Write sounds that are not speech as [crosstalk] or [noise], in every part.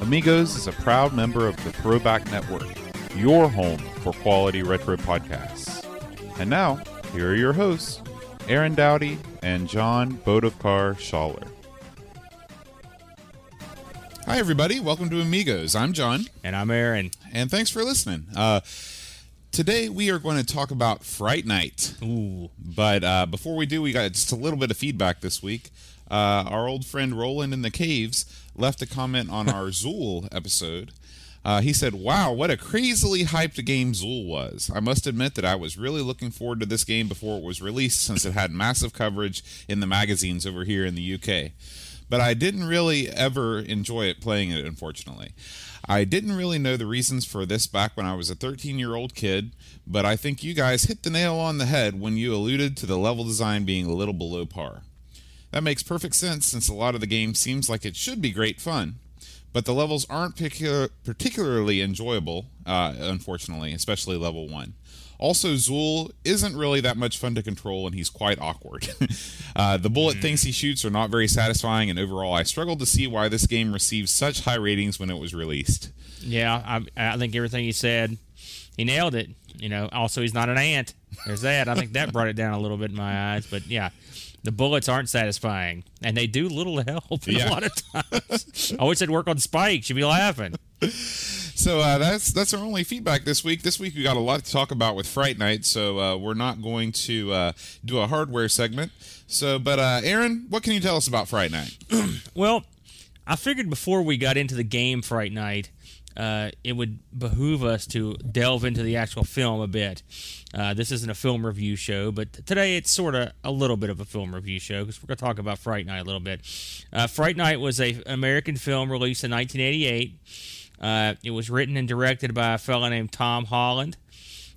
Amigos is a proud member of the Throwback Network, your home for quality retro podcasts. And now, here are your hosts, Aaron Dowdy and John Bodovkar Schaller. Hi, everybody. Welcome to Amigos. I'm John, And I'm Aaron. and thanks for listening. Uh, today, we are going to talk about Fright Night. Ooh. But uh, before we do, we got just a little bit of feedback this week. Uh, our old friend Roland in the Caves left a comment on our [laughs] Zool episode. Uh, he said, Wow, what a crazily hyped game Zool was. I must admit that I was really looking forward to this game before it was released since it had massive coverage in the magazines over here in the UK. But I didn't really ever enjoy it playing it, unfortunately. I didn't really know the reasons for this back when I was a 13 year old kid, but I think you guys hit the nail on the head when you alluded to the level design being a little below par. That makes perfect sense since a lot of the game seems like it should be great fun, but the levels aren't particular, particularly enjoyable, uh, unfortunately, especially level 1. Also, Zool isn't really that much fun to control, and he's quite awkward. [laughs] uh, the bullet things he shoots are not very satisfying, and overall, I struggled to see why this game received such high ratings when it was released. Yeah, I, I think everything he said, he nailed it. You know, also, he's not an ant. There's that. I think that brought it down a little bit in my eyes. But yeah, the bullets aren't satisfying, and they do little help Yeah. a lot of times. I always said work on spikes. You'd be laughing. So uh, that's that's our only feedback this week. This week we got a lot to talk about with Fright Night, so uh, we're not going to uh, do a hardware segment. So, but uh, Aaron, what can you tell us about Fright Night? [clears throat] Well, I figured before we got into the game Fright Night, uh, it would behoove us to delve into the actual film a bit. Uh, this isn't a film review show, but today it's sort of a little bit of a film review show because we're going to talk about Fright Night a little bit. Uh, Fright Night was a American film released in 1988. Uh, it was written and directed by a fellow named Tom Holland.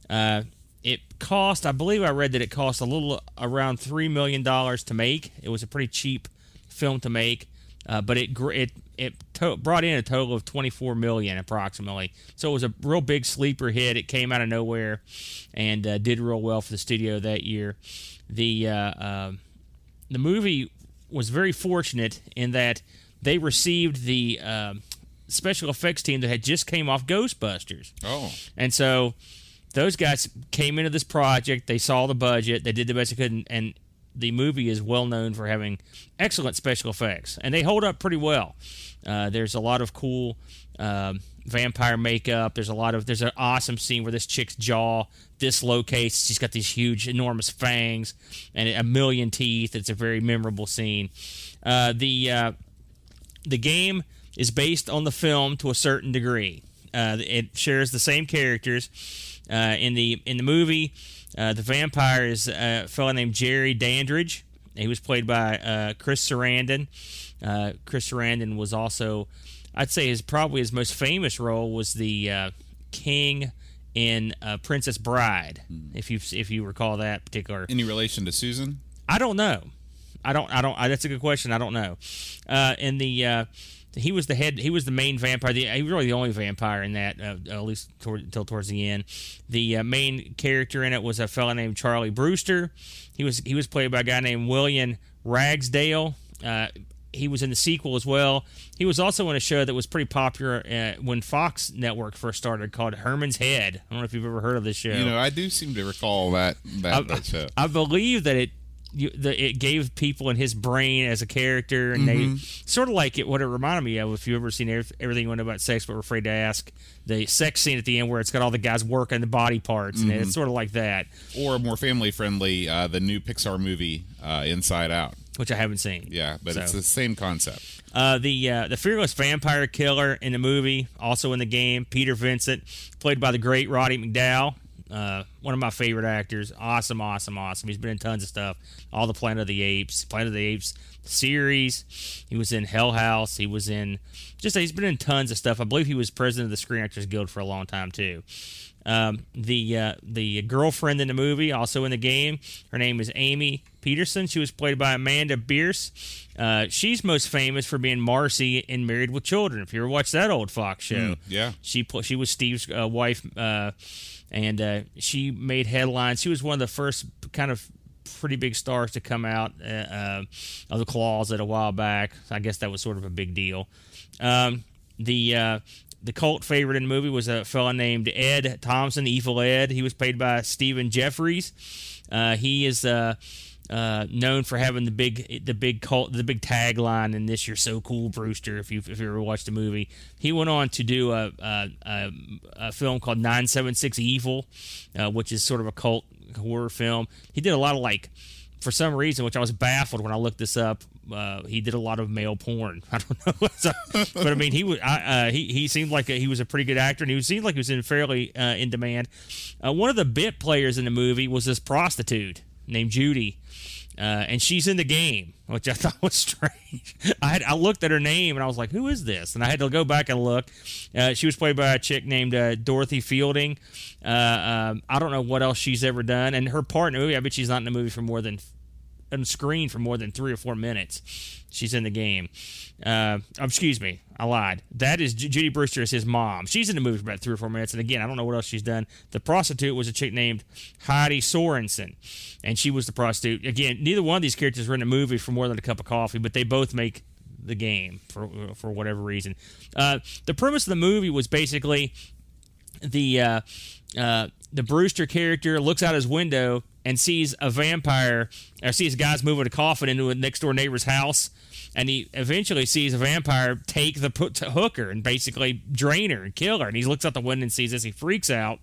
Uh, it cost, I believe I read that it cost a little around $3 million to make. It was a pretty cheap film to make. Uh, but it it it to- brought in a total of 24 million approximately. So it was a real big sleeper hit. It came out of nowhere and uh, did real well for the studio that year. The uh, uh, the movie was very fortunate in that they received the uh, special effects team that had just came off Ghostbusters. Oh, And so those guys came into this project. They saw the budget. They did the best they could, and, and the movie is well known for having excellent special effects, and they hold up pretty well. Uh, there's a lot of cool um, vampire makeup. There's a lot of there's an awesome scene where this chick's jaw dislocates. She's got these huge, enormous fangs and a million teeth. It's a very memorable scene. Uh, the uh, the game is based on the film to a certain degree. Uh, it shares the same characters. Uh, in the in the movie, the vampire is a fellow named Jerry Dandridge. He was played by uh, Chris Sarandon. Uh, Chris Sarandon was also, I'd say, his probably his most famous role was the uh, king in uh, Princess Bride. If you if you recall that particular any relation to Susan? I don't know. I don't. I don't. I, that's a good question. I don't know. Uh, in the uh, he was the head. He was the main vampire. The, he was really the only vampire in that, uh, at least toward, until towards the end. The uh, main character in it was a fellow named Charlie Brewster. He was he was played by a guy named William Ragsdale. Uh, he was in the sequel as well. He was also in a show that was pretty popular uh, when Fox Network first started, called Herman's Head. I don't know if you've ever heard of this show. You know, I do seem to recall that that, I, that show. I believe that it you, the, it gave people in his brain as a character, and Mm-hmm. they sort of like it. What it reminded me of, if you've ever seen everything you know about sex, but were afraid to ask, the sex scene at the end where it's got all the guys working the body parts, and Mm-hmm. it's sort of like that, or more family friendly, uh, the new Pixar movie uh, Inside Out. which I haven't seen. Yeah, but it's the same concept. Uh, the uh, the fearless vampire killer in the movie, also in the game, Peter Vincent, played by the great Roddy McDowall. Uh, one of my favorite actors. Awesome, awesome, awesome. He's been in tons of stuff. All the Planet of the Apes, Planet of the Apes series. He was in Hell House. He was in just he's been in tons of stuff. I believe he was president of the Screen Actors Guild for a long time too. Um, the uh, the girlfriend in the movie, also in the game, her name is Amy Peterson. She was played by Amanda Bearse. Uh, she's most famous for being Marcy in Married with Children. If you ever watched that old Fox show, Mm, yeah. she she was Steve's uh, wife, uh, and uh, she made headlines. She was one of the first kind of pretty big stars to come out uh, uh, of the closet a while back. I guess that was sort of a big deal. Um, the uh, the cult favorite in the movie was a fella named Ed Thompson, Evil Ed. He was played by Stephen Geoffreys. Uh, he is uh, known for having the big the big cult the big tagline in this "You're so cool, Brewster." If you if you ever watched the movie, he went on to do a a, a, a film called Nine Seven Six Evil, uh, which is sort of a cult horror film. He did a lot of like for some reason, which I was baffled when I looked this up. Uh, he did a lot of male porn. [laughs] I don't know, [laughs] So- but I mean, he was I, uh, he he seemed like a, he was a pretty good actor, and he seemed like he was in fairly uh, in demand. Uh, one of the bit players in the movie was this prostitute named Judy, uh, and she's in the game, which I [laughs] thought was strange. I had I looked at her name and I was like, "Who is this?" And I had to go back and look. Uh, she was played by a chick named uh, Dorothy Fielding. Uh, um, I don't know what else she's ever done, and her part in the movie, I bet she's not in the movie for more than on screen for more than three or four minutes. She's in the game. Uh, oh, excuse me, I lied. That is Ju- Judy Brewster is his mom. She's in the movie for about three or four minutes. And again, I don't know what else she's done. The prostitute was a chick named Heidi Sorensen, and she was the prostitute. Again, neither one of these characters were in the movie for more than a cup of coffee, but they both make the game for for whatever reason. Uh, the premise of the movie was basically the uh, uh, the Brewster character looks out his window and sees a vampire, or sees guys moving a coffin into a next door neighbor's house, and he eventually sees a vampire take the put hooker and basically drain her and kill her. And he looks out the window and sees this. He freaks out,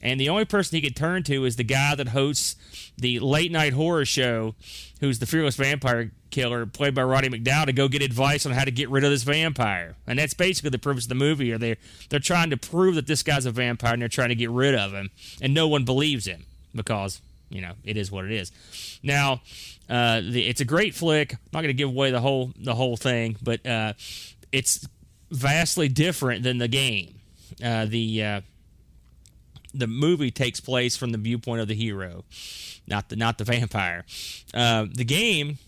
and the only person he could turn to is the guy that hosts the late night horror show, who's the fearless vampire killer, played by Roddy McDowall, to go get advice on how to get rid of this vampire. And that's basically the purpose of the movie. Or they're they're trying to prove that this guy's a vampire, and they're trying to get rid of him, and no one believes him because you know it is what it is. Now, uh, the, it's a great flick. I'm not going to give away the whole the whole thing, but uh, it's vastly different than the game. Uh, the uh, the movie takes place from the viewpoint of the hero, not the not the vampire. Uh, the game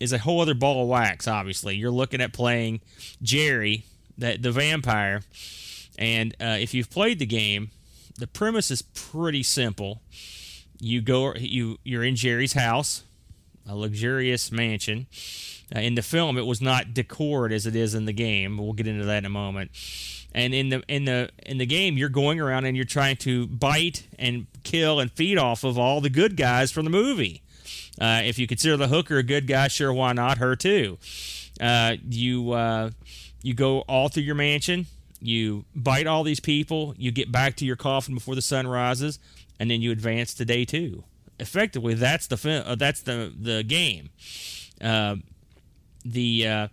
is a whole other ball of wax. Obviously, you're looking at playing Jerry, the the vampire, and uh, if you've played the game, the premise is pretty simple. You go you you're in Jerry's house, a luxurious mansion. Uh, in the film, it was not decored as it is in the game. We'll get into that in a moment. And in the in the in the game, you're going around and you're trying to bite and kill and feed off of all the good guys from the movie. Uh, if you consider the hooker a good guy, sure, why not her too? Uh, you uh, you go all through your mansion. You bite all these people. You get back to your coffin before the sun rises, and then you advance to day two. Effectively, that's the uh, that's the the game. Uh, the uh,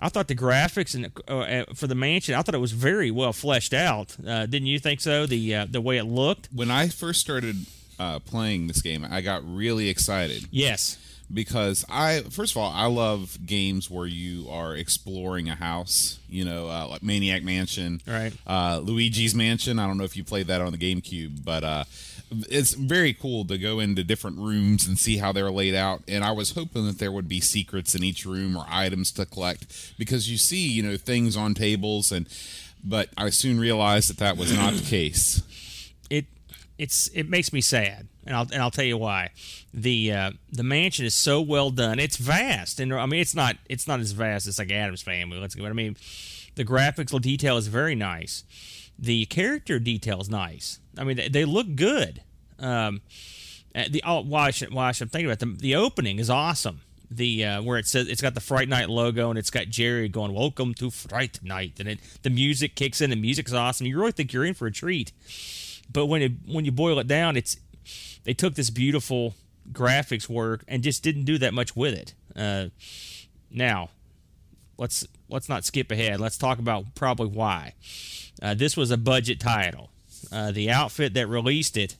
I thought the graphics and uh, uh, for the mansion, I thought it was very well fleshed out. Uh, didn't you think so? The uh, the way it looked. When I first started uh, playing this game, I got really excited Yes. Because I first of all I love games where you are exploring a house. You know, uh, like Maniac Mansion, Right. Uh, Luigi's Mansion. I don't know if you played that on the GameCube, but uh, it's very cool to go into different rooms and see how they're laid out. And I was hoping that there would be secrets in each room or items to collect because you see, you know, things on tables and. But I soon realized that that was not the case. It it's it makes me sad, and I'll and I'll tell you why. The uh, the mansion is so well done. It's vast, and I mean it's not it's not as vast as like Addams Family. Let's go. But I mean, the graphical detail is very nice. The character detail is nice. I mean, they, they look good. Um, uh, the oh, why should, why I think about them. The opening is awesome. The uh, where it says it's got the Fright Night logo and it's got Jerry going "Welcome to Fright Night" and it the music kicks in. The music's awesome. You really think you're in for a treat. But when it when you boil it down, it's they took this beautiful graphics work and just didn't do that much with it. Uh, now, let's let's not skip ahead. Let's talk about probably why. Uh, this was a budget title. Uh, the outfit that released it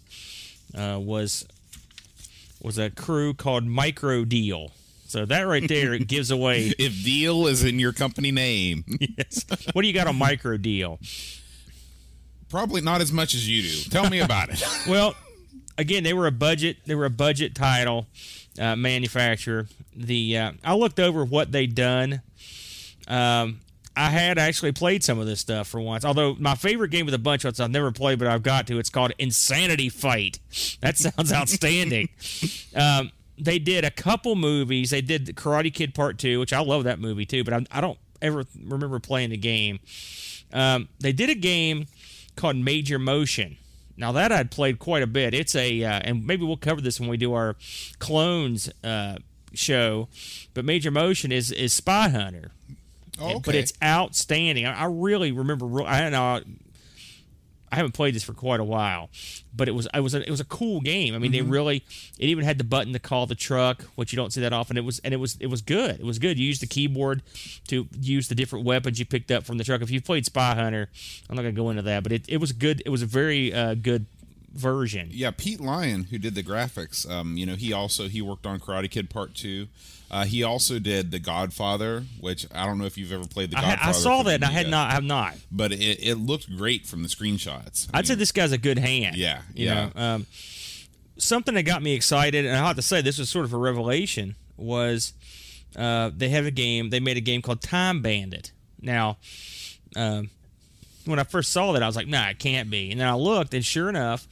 uh, was was a crew called Micro Deal. So that right there gives away. [laughs] If deal is in your company name, [laughs] yes. What do you got on micro deal? Probably not as much as you do. Tell me about it. [laughs] Well, again, they were a budget. They were a budget title uh, manufacturer. The uh, I looked over what they'd done. Um, I had actually played some of this stuff for once. Although my favorite game with a bunch of I've never played, but I've got to. It's called Insanity Fight. That [laughs] sounds outstanding. um, they did a couple movies. They did the Karate Kid Part Two, which I love that movie too, but I, I don't ever remember playing the game. Um, they did a game called Major Motion. Now that I'd played quite a bit. It's a uh, and maybe we'll cover this when we do our clones uh, show. But Major Motion is is Spy Hunter. Oh, But it's outstanding. I, I really remember. I know. I haven't played this for quite a while, but it was it was a, it was a cool game. I mean, they really it even had the button to call the truck, which you don't see that often. It was and it was it was good. It was good. You used the keyboard to use the different weapons you picked up from the truck. If you played Spy Hunter, I'm not gonna go into that, but it, it was good. It was a very uh, good version. yeah, Pete Lyon, who did the graphics, um, you know, he also he worked on Karate Kid Part Two. Uh, he also did The Godfather, which I don't know if you've ever played The I, Godfather. ha- I saw that, and I had not. I have not. but it, it looked great from the screenshots. I I'd say this guy's a good hand. Yeah, you yeah. know. Um, something that got me excited, and I have to say this was sort of a revelation, was uh, they have a game. They made a game called Time Bandit. Now, um, when I first saw that, I was like, "Nah, it can't be." And then I looked, and sure enough,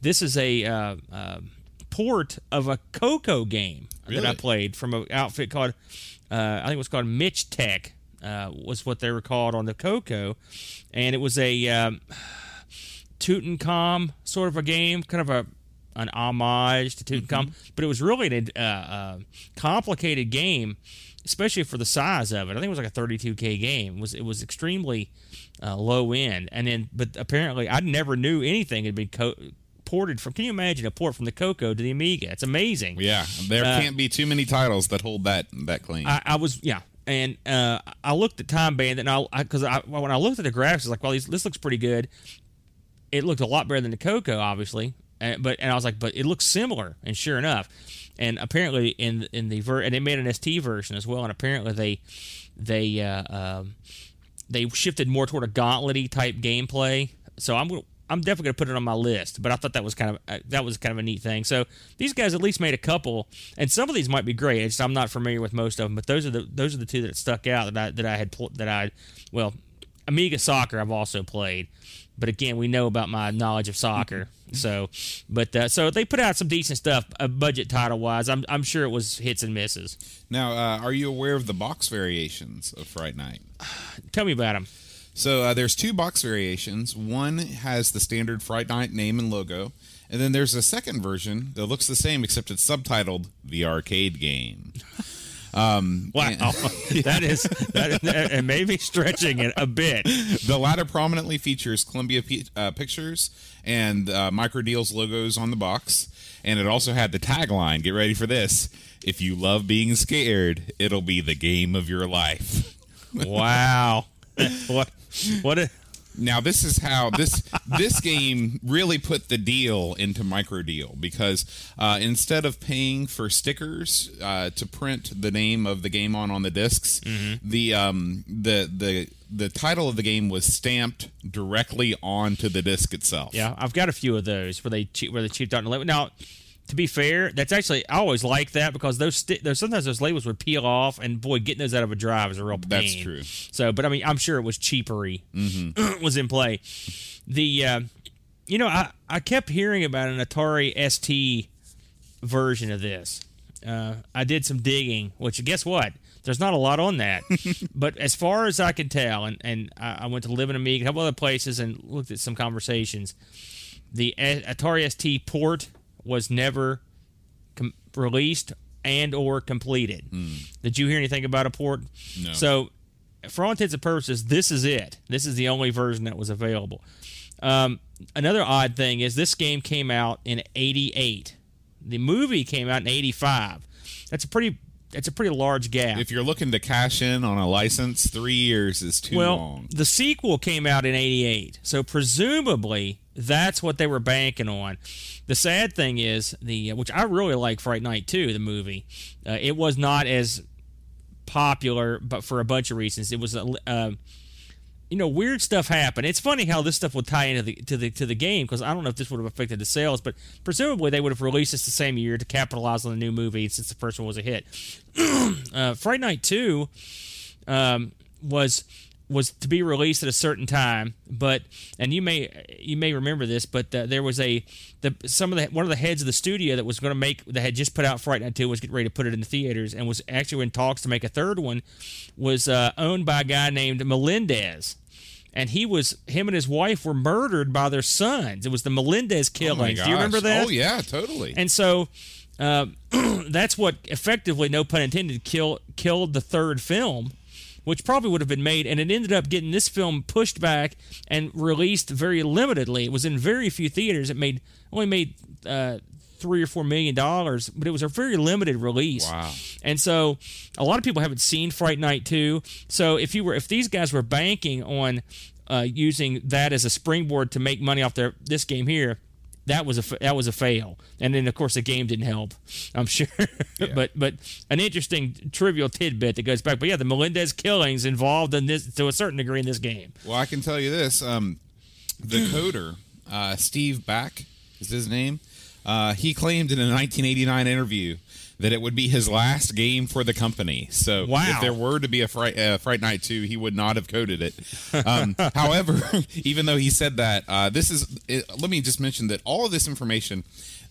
this is a uh, uh, port of a Coco game that I played from an outfit called, uh, I think it was called MichTron, uh, was what they were called on the Coco, and it was a um, [sighs] Tutankhamun sort of a game, kind of a an homage to Tutankhamun, but it was really a uh, uh, complicated game, especially for the size of it. I think it was like a 32k game. It was it was extremely uh, low end, and then but apparently I never knew anything had been co- ported from. Can you imagine a port from the Coco to the Amiga? It's amazing. yeah, there Uh, can't be too many titles that hold that that claim. I, I was yeah, and uh, I looked at Time Bandit, and I because I, when I looked at the graphics, I was like, well, these, this looks pretty good. It looked a lot better than the Coco, obviously, and, but and I was like, but it looks similar, and sure enough, and apparently in in the ver- and they made an ST version as well, and apparently they they uh, um, they shifted more toward a gauntlet type gameplay. So I'm gonna- I'm definitely gonna put it on my list. But I thought that was kind of uh, that was kind of a neat thing. So these guys at least made a couple, and some of these might be great. It's, I'm not familiar with most of them, but those are the those are the two that stuck out that I that I had pl- that I well Amiga Soccer I've also played. But again, we know about my knowledge of soccer. [laughs] so, but uh, so they put out some decent stuff, uh, budget title wise. I'm I'm sure it was hits and misses. now, uh, are you aware of the box variations of Fright Night? Tell me about them. So uh, there's two box variations. One has the standard Fright Night name and logo, and then there's a second version that looks the same except it's subtitled "The Arcade Game." [laughs] Um, Wow, and- [laughs] that is that, and maybe stretching it a bit. the latter prominently features Columbia P- uh, Pictures and uh, Microdeals logos on the box, and it also had the tagline. Get ready for this: "If you love being scared, it'll be the game of your life." Wow, [laughs] what what a Now this is how this this game really put the deal into microdeal because uh, instead of paying for stickers uh, to print the name of the game on on the discs, the um, the the the title of the game was stamped directly onto the disc itself. yeah. I've got a few of those where they che- where they cheaped out on the label. Now, to be fair, that's actually I always like that because those sti- those sometimes those labels would peel off, and boy, getting those out of a drive is a real pain. That's true. So, but I mean, I'm sure it was cheapery [clears throat] was in play. The uh, you know, I I kept hearing about an Atari ST version of this. Uh, I did some digging, which guess what? There's not a lot on that. [laughs] but as far as I can tell, and, and I, I went to Lemon Amiga, a couple other places, and looked at some conversations. The Atari ST port was never com- released and or completed. Did you hear anything about a port? No. So, for all intents and purposes, this is it. This is the only version that was available. Um, another odd thing is this game came out in '88. The movie came out in '85. That's a pretty. That's a pretty large gap. If you're looking to cash in on a license, three years is too well, long. the sequel came out in '88, so presumably that's what they were banking on. The sad thing is the which I really like Fright Night 2, the movie. Uh, it was not as popular, but for a bunch of reasons. It was a uh, you know weird stuff happened. It's funny how this stuff would tie into the to the to the game because I don't know if this would have affected the sales, but presumably they would have released this the same year to capitalize on the new movie since the first one was a hit. [clears throat] uh, Fright Night 2 um, was was to be released at a certain time, but and you may you may remember this, but uh, there was a the some of the one of the heads of the studio that was going to make that had just put out Fright Night Two was getting ready to put it in the theaters and was actually in talks to make a third one was uh, owned by a guy named Menendez. And he was him and his wife were murdered by their sons. It was the Menendez Oh killings. Do you remember that? Oh yeah, totally. And so uh, [clears throat] that's what effectively, no pun intended, kill, killed the third film, which probably would have been made. And it ended up getting this film pushed back and released very limitedly. It was in very few theaters. It made only made uh, three or four million dollars, but it was a very limited release. Wow. And so a lot of people haven't seen Fright Night 2. So if you were if these guys were banking on uh, using that as a springboard to make money off their this game here, that was a that was a fail. And then of course the game didn't help. I'm sure. [laughs] but but an interesting trivial tidbit that goes back. But yeah, the Menendez killings involved in this to a certain degree in this game. Well, I can tell you this: um, the [clears throat] coder, uh, Steve Bak, is his name. Uh, he claimed in a 1989 interview that it would be his last game for the company. So, Wow. if there were to be a Fright, uh, Fright Night 2, he would not have coded it. Um, [laughs] however, [laughs] even though he said that, uh, this is. It, let me just mention that all of this information.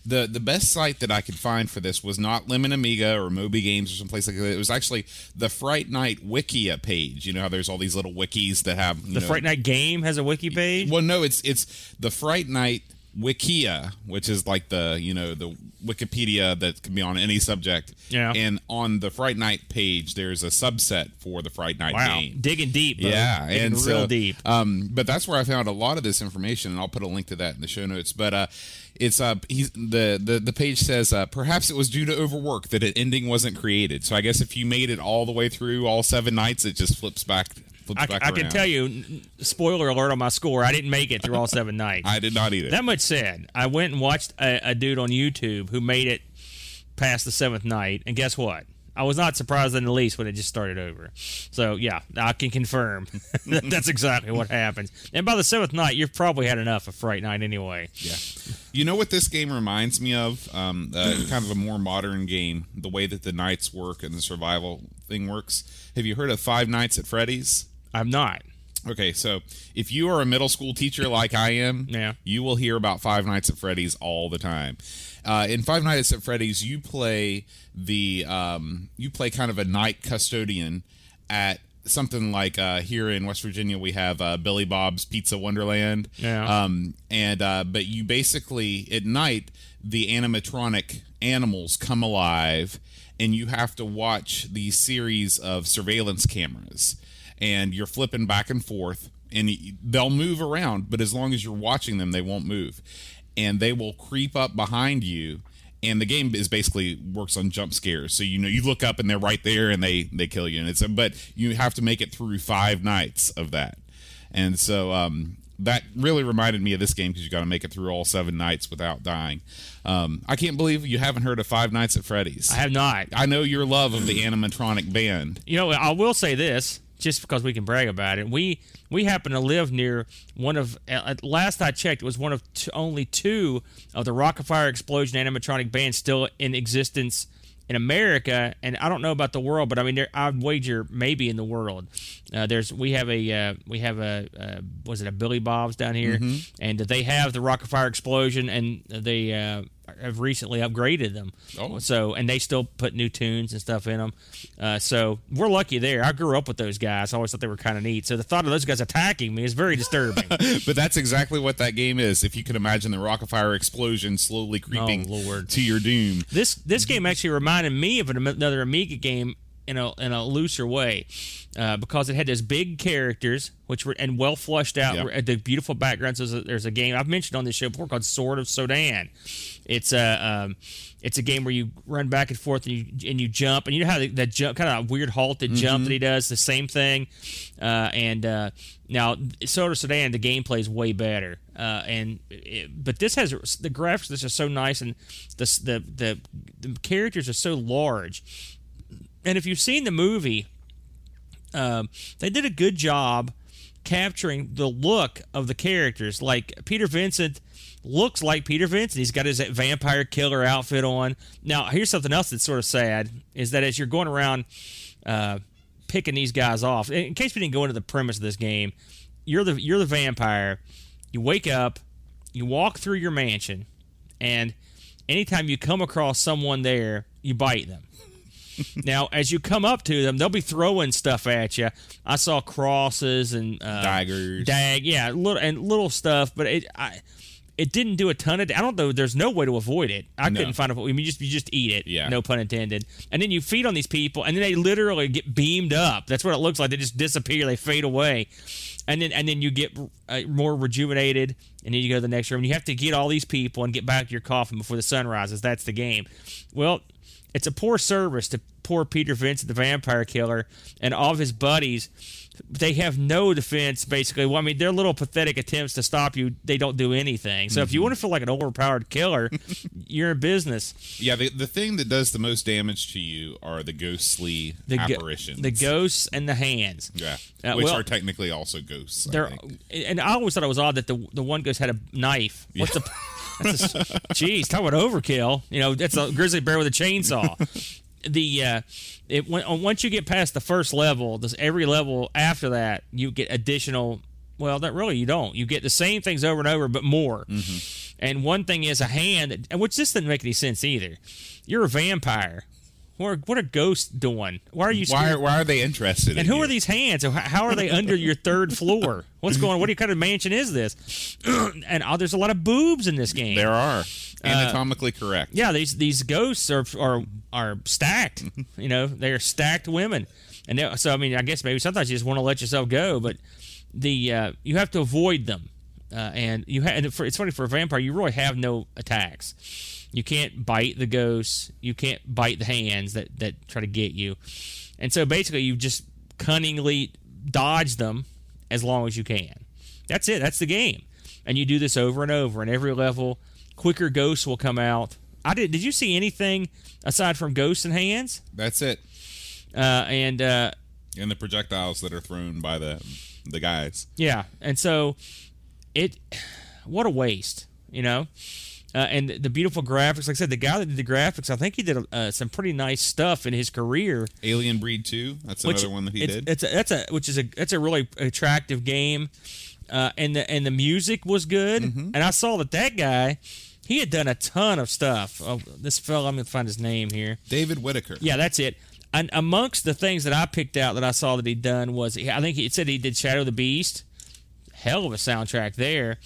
The, the best site that I could find for this was not Lemon Amiga or Moby Games or someplace like that. It was actually the Fright Night Wikia page. You know how there's all these little wikis that have The know, Fright Night game has a wiki page. well, no, it's it's the Fright Night Wikia, which is like the you know the Wikipedia that can be on any subject. Yeah. And on the Fright Night page, there's a subset for the Fright Night Wow, game. digging deep. Yeah, digging and real so, deep. Um, but that's where I found a lot of this information, and I'll put a link to that in the show notes. But uh, it's uh, he's the the the page says uh, perhaps it was due to overwork that an ending wasn't created. So I guess if you made it all the way through all seven nights, it just flips back. I, I can tell you, spoiler alert on my score. I didn't make it through all seven [laughs] nights. I did not either. That much said, I went and watched a, a dude on YouTube who made it past the seventh night, and guess what? I was not surprised in the least when it just started over. So yeah, I can confirm [laughs] that that's exactly what happens. And by the seventh night, you've probably had enough of Fright Night anyway. Yeah. You know what this game reminds me of? Um, uh, [clears throat] kind of a more modern game, the way that the nights work and the survival thing works. Have you heard of Five Nights at Freddy's? I'm not. Okay, so if you are a middle school teacher like I am, [laughs] Yeah. you will hear about Five Nights at Freddy's all the time. Uh, in Five Nights at Freddy's, you play the um, you play kind of a night custodian at something like uh, here in West Virginia we have uh, Billy Bob's Pizza Wonderland. Yeah. Um, and uh, but you basically at night the animatronic animals come alive, and you have to watch these series of surveillance cameras, and you're flipping back and forth, and they'll move around, but as long as you're watching them, they won't move, and they will creep up behind you. And the game is basically works on jump scares, so you know you look up and they're right there and they they kill you, and it's but you have to make it through five nights of that, and so um, that really reminded me of this game because you got to make it through all seven nights without dying. Um, I can't believe you haven't heard of Five Nights at Freddy's. I have not. I know your love of the animatronic band. You know, I will say this, just because we can brag about it. We we happen to live near one of. At last I checked, it was one of t- only two of the Rockafire Explosion animatronic bands still in existence in America. And I don't know about the world, but I mean, there, I'd wager maybe in the world. Uh, there's we have a uh, we have a uh, was it a Billy Bob's down here, and they have the Rockafire Explosion, and they. Have recently upgraded them, Oh. so and they still put new tunes and stuff in them. Uh, so we're lucky there. I grew up with those guys. I always thought they were kind of neat. So the thought of those guys attacking me is very disturbing. [laughs] But that's exactly what that game is. If you can imagine the Rockafire explosion slowly creeping Oh, to your doom. this this game actually reminded me of an, another Amiga game in a in a looser way, uh, because it had those big characters which were and well flushed out. Yep. The beautiful backgrounds. There's a, there's a game I've mentioned on this show before called Sword of Sodan, It's a um, it's a game where you run back and forth and you and you jump and you know how that jump kind of weird halted jump that he does the same thing. Uh, and uh, now Sword of Sodan the gameplay is way better. Uh, and it, but this has the graphics. This is so nice and the the the, the characters are so large. And if you've seen the movie, um, they did a good job capturing the look of the characters. Like Peter Vincent looks like Peter Vincent. He's got his vampire killer outfit on. Now, here's something else that's sort of sad is that as you're going around uh, picking these guys off, in case we didn't go into the premise of this game, you're the you're the vampire. You wake up, you walk through your mansion, and anytime you come across someone there, you bite them [laughs] now, as you come up to them, they'll be throwing stuff at you. I saw crosses and uh, Daggers. dag, yeah, little and little stuff, but it, I, it didn't do a ton of. I don't know. There's no way to avoid it. I No. couldn't find a. you just you just eat it. Yeah. No pun intended. And then you feed on these people, and then they literally get beamed up. That's what it looks like. They just disappear. They fade away. And then, and then you get uh, more rejuvenated, and then you go to the next room. And you have to get all these people and get back to your coffin before the sun rises. That's the game. Well, it's a poor service to poor Peter Vincent, the vampire killer, and all of his buddies. They have no defense, basically. Well, I mean, their little pathetic attempts to stop you, they don't do anything. So if you want to feel like an overpowered killer, [laughs] you're in business. Yeah, the, the thing that does the most damage to you are the ghostly The, go- apparitions. the ghosts and the hands. Yeah, Uh, which well- are technically also ghosts. I They're, think. and I always thought it was odd that the the one ghost had a knife. What's the? [laughs] That's a, [laughs] geez, talk about overkill. You know, that's a grizzly bear with a chainsaw. [laughs] The uh, it when, uh, once you get past the first level, this every level after that, you get additional. Well, that really you don't. You get the same things over and over, but more. And one thing is a hand, and which this doesn't make any sense either. You're a vampire. What are, what are ghosts doing? Why are you? Why, scared- why are they interested? and in who you? are these hands? How- are they under your third floor? What's going on? What kind of mansion is this? [clears throat] and oh, there's a lot of boobs in this game. There are anatomically correct. Uh, yeah, these these ghosts are are are stacked. you know, they are stacked women, and they- so I mean, I guess maybe sometimes you just want to let yourself go, but the uh, you have to avoid them, uh, and you have. And for, it's funny for a vampire, you really have no attacks. You can't bite the ghosts. You can't bite the hands that that try to get you, and so basically you just cunningly dodge them as long as you can. That's it. That's the game, and you do this over and over. And every level, quicker ghosts will come out. I did. Did you see anything aside from ghosts and hands? That's it. Uh, and uh, And the projectiles that are thrown by the the guys. yeah, and so it. [sighs] What a waste, you know. Uh, and the beautiful graphics. Like I said, the guy that did the graphics, I think he did uh, some pretty nice stuff in his career. Alien Breed Two. That's which another one that he it's, did. It's a, that's a which is a that's a really attractive game, uh, and the and the music was good. Mm-hmm. And I saw that that guy, he had done a ton of stuff. Oh, this fellow, I'm gonna find his name here. David Whitaker. Yeah, that's it. And amongst the things that I picked out that I saw that he'd done was I think he said he did Shadow of the Beast. Hell of a soundtrack there.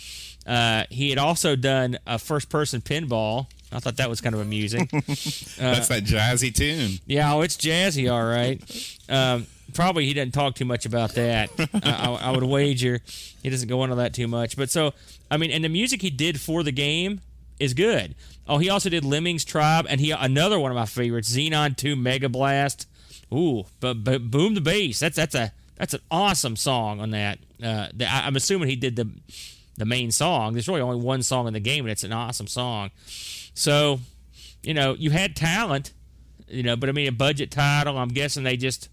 Uh, he had also done a first person pinball. I thought that was kind of amusing. [laughs] That's that jazzy tune. Yeah, oh, it's jazzy, all right. Um, probably he doesn't talk too much about that. I, I, I would wager he doesn't go into that too much. But so, I mean, and the music he did for the game is good. Oh, he also did Lemmings Tribe, and he another one of my favorites, Xenon Two Mega Blast. Ooh, but, but Bomb the Bass. That's that's a that's an awesome song on that. Uh, the, I, I'm assuming he did the the main song. There's really only one song in the game, and it's an awesome song. So, you know, you had talent, you know, but I mean, a budget title. I'm guessing they just,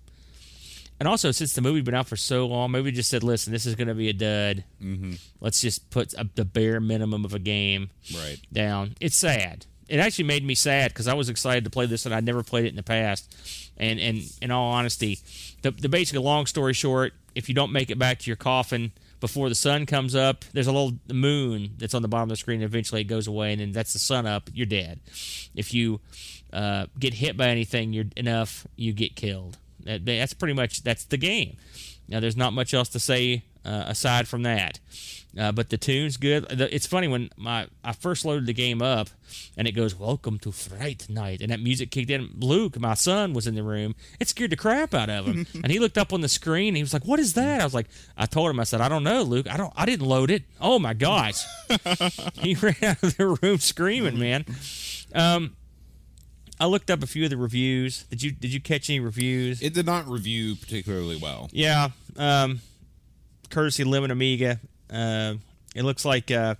and also since the movie's been out for so long, maybe just said, listen, this is going to be a dud. Mm-hmm. Let's just put a, the bare minimum of a game Right. down. It's sad. It actually made me sad because I was excited to play this and I'd never played it in the past. And and in all honesty, the, the basically long story short, if you don't make it back to your coffin before the sun comes up, there's a little moon that's on the bottom of the screen. Eventually, it goes away, and then that's the sun up. You're dead. If you uh, get hit by anything, you're enough, you get killed. That, that's pretty much that's the game. Now, there's not much else to say uh, aside from that. Uh, but the tune's good. The- It's funny when my I first loaded the game up, and it goes "Welcome to Fright Night," and that music kicked in. Luke, my son, was in the room. It scared the crap out of him, [laughs] and he looked up on the screen. And he was like, "What is that?" I was like, "I told him. I said, I don't know, Luke. I don't. I didn't load it. Oh my gosh!" [laughs] he ran out of the room screaming, man. Um, I looked up a few of the reviews. Did you Did you catch any reviews? It did not review particularly well. Yeah, um, courtesy Lemon Amiga. Uh, it looks like uh,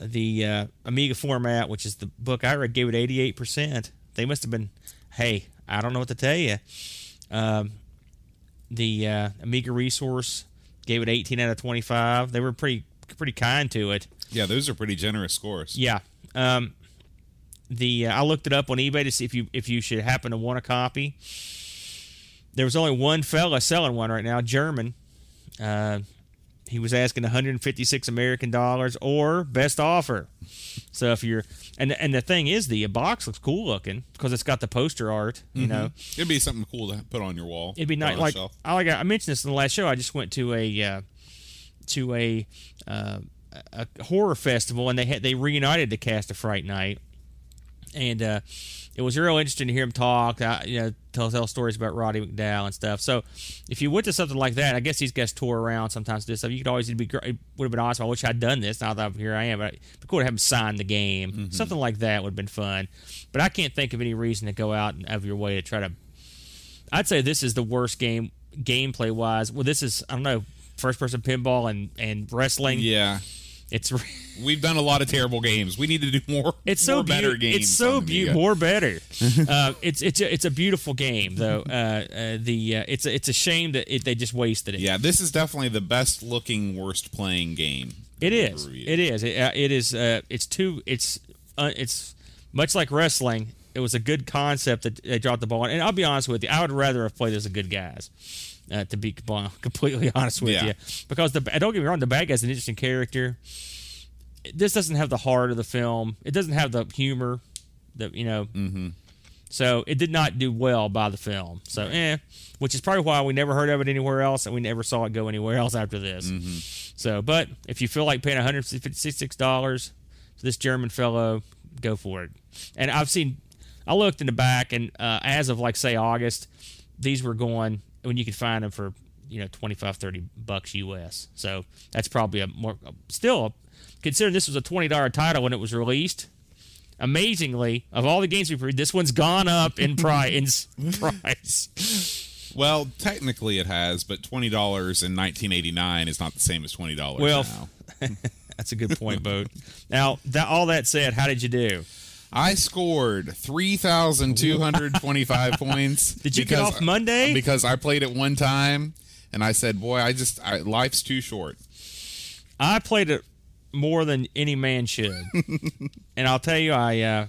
the uh, Amiga format, which is the book I read, gave it eighty eight percent. They must have been. Hey, I don't know what to tell you. Um, the uh, Amiga resource gave it eighteen out of twenty five. They were pretty pretty kind to it. Yeah, those are pretty generous scores. Yeah. Um, the uh, I looked it up on eBay to see if you if you should happen to want a copy. There was only one fella selling one right now, German. Uh, he was asking 156 American dollars or best offer. So if you're and and the thing is, the box looks cool looking because it's got the poster art. You know, It'd be something cool to put on your wall. It'd be nice. Like. I like I mentioned this in the last show. I just went to a uh, to a uh, a horror festival, and they had they reunited the cast of Fright Night, and uh, it was real interesting to hear him talk. Uh, you know, tell tell stories about Roddy McDowall and stuff. So if you went to something like that, I guess these guys tour around sometimes. Do stuff. You could always be great. It would have been awesome. I wish I'd done this. Now that I'm here, I am. But it'd be cool to have him sign the game. Something like that would have been fun. But I can't think of any reason to go out and of your way to try to I'd say this is the worst game gameplay wise. Well, this is I don't know first person pinball and and wrestling. Yeah, It's [laughs] we've done a lot of terrible games. We need to do more. it's so more better games. It's so on the beau- Amiga. more better. [laughs] uh, it's it's a, it's a beautiful game though. Uh, uh, the uh, it's a, it's a shame that it, they just wasted it. Yeah, this is definitely the best looking, worst playing game. It is. It is. It, uh, it is. Uh, it's too. It's. Uh, it's much like wrestling. It was a good concept that they dropped the ball on. And I'll be honest with you, I would rather have played as a good guys. Uh, to be [laughs] completely honest with Yeah. you, because the don't get me wrong, the bad guy's an interesting character. This doesn't have the heart of the film. It doesn't have the humor. That you know. Mm-hmm. So it did not do well by the film. So eh, which is probably why we never heard of it anywhere else, and we never saw it go anywhere else after this. So, but if you feel like paying 156 dollars for this German fellow, go for it. And I've seen, I looked in the back, and uh, as of like say August, these were going when you could find them for you know 25 30 bucks us so that's probably a more still considering this was a $20 title when it was released amazingly of all the games we've read this one's gone up in [laughs] price in price. Well, technically it has, but twenty dollars in nineteen eighty nine is not the same as twenty dollars Well, now. [laughs] that's a good point boat. Now that all that said how did you do I scored three thousand two hundred twenty five [laughs] points. Did you get off Monday? Because I played it one time, and I said, "Boy, I just I, life's too short." I played it more than any man should, [laughs] and I'll tell you, I uh,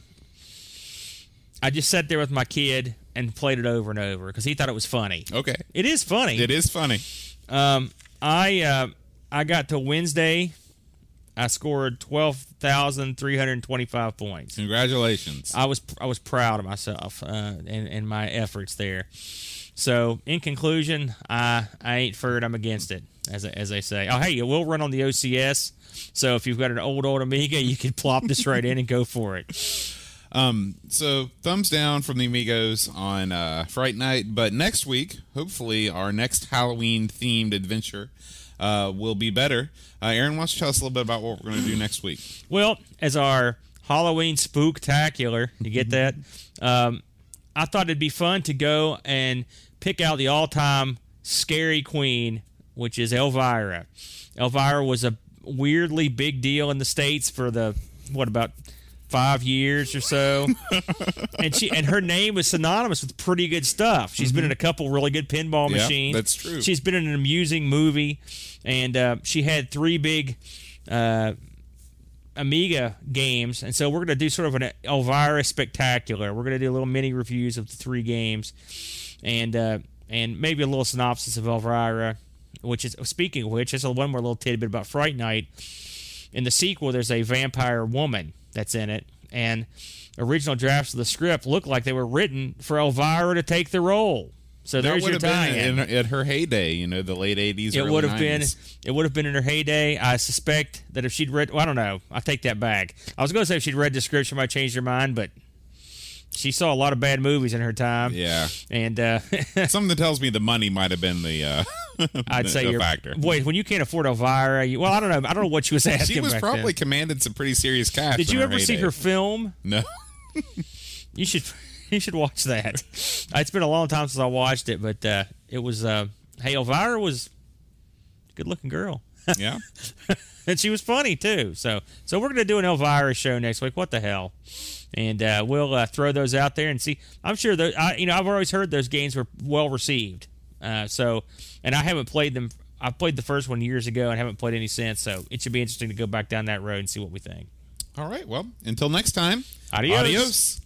I just sat there with my kid and played it over and over because he thought it was funny. Okay, It is funny. it is funny. Um, I uh, I got to Wednesday. I scored twelve thousand three hundred twenty-five points. Congratulations. I was I was proud of myself uh, and and my efforts there. So in conclusion, I I ain't for it. I'm against it, as as they say. Oh hey, it will run on the OCS. So if you've got an old old Amiga, you can plop this right in and go for it. [laughs] Um, so thumbs down from the Amigos on uh, Fright Night. But next week, hopefully, our next Halloween themed adventure uh, will be better. Uh, Aaron, why don't you tell us a little bit about what we're going to do next week? Well, as our Halloween spooktacular, you get that? Um, I thought it'd be fun to go and pick out the all-time scary queen, which is Elvira. Elvira was a weirdly big deal in the states for the what about five years or so, [laughs] and she and her name is synonymous with pretty good stuff. She's been in a couple really good pinball Yeah, machines. that's true. She's been in an amusing movie, and uh, she had three big. Uh, Amiga games, and so we're going to do sort of an Elvira spectacular. We're going to do a little mini reviews of the three games, and uh, and maybe a little synopsis of Elvira, which is speaking of which, there's a one more little tidbit about Fright Night. In the sequel, there's a vampire woman that's in it, and original drafts of the script look like they were written for Elvira to take the role. So that there's would your have been tie-in. in, at her heyday, you know, the late '80s. it early would have been it would have been in her heyday. I suspect that if she'd read, well, I don't know. I take that back. I was going to say if she'd read the script, she might change her mind, but she saw a lot of bad movies in her time. Yeah, And uh, [laughs] something that tells me the money might have been the. Uh, I'd say you're factor. Wait, when you can't afford Elvira, you, well, I don't know. I don't know what she was asking. She was probably then. commanded some pretty serious cash. Did you ever see her film? No. [laughs] You should you should watch that. [laughs] it's been a long time since I watched it, but uh, it was. Uh, hey, Elvira was a good looking girl. Yeah. [laughs] and she was funny too. So so we're gonna do an Elvira show next week. What the hell? And uh, we'll uh, throw those out there and see. I'm sure that I, you know I've always heard those games were well received. Uh, so and I haven't played them. I played the first one years ago and haven't played any since. So it should be interesting to go back down that road and see what we think. All right. Well, until next time. Adios. Adios.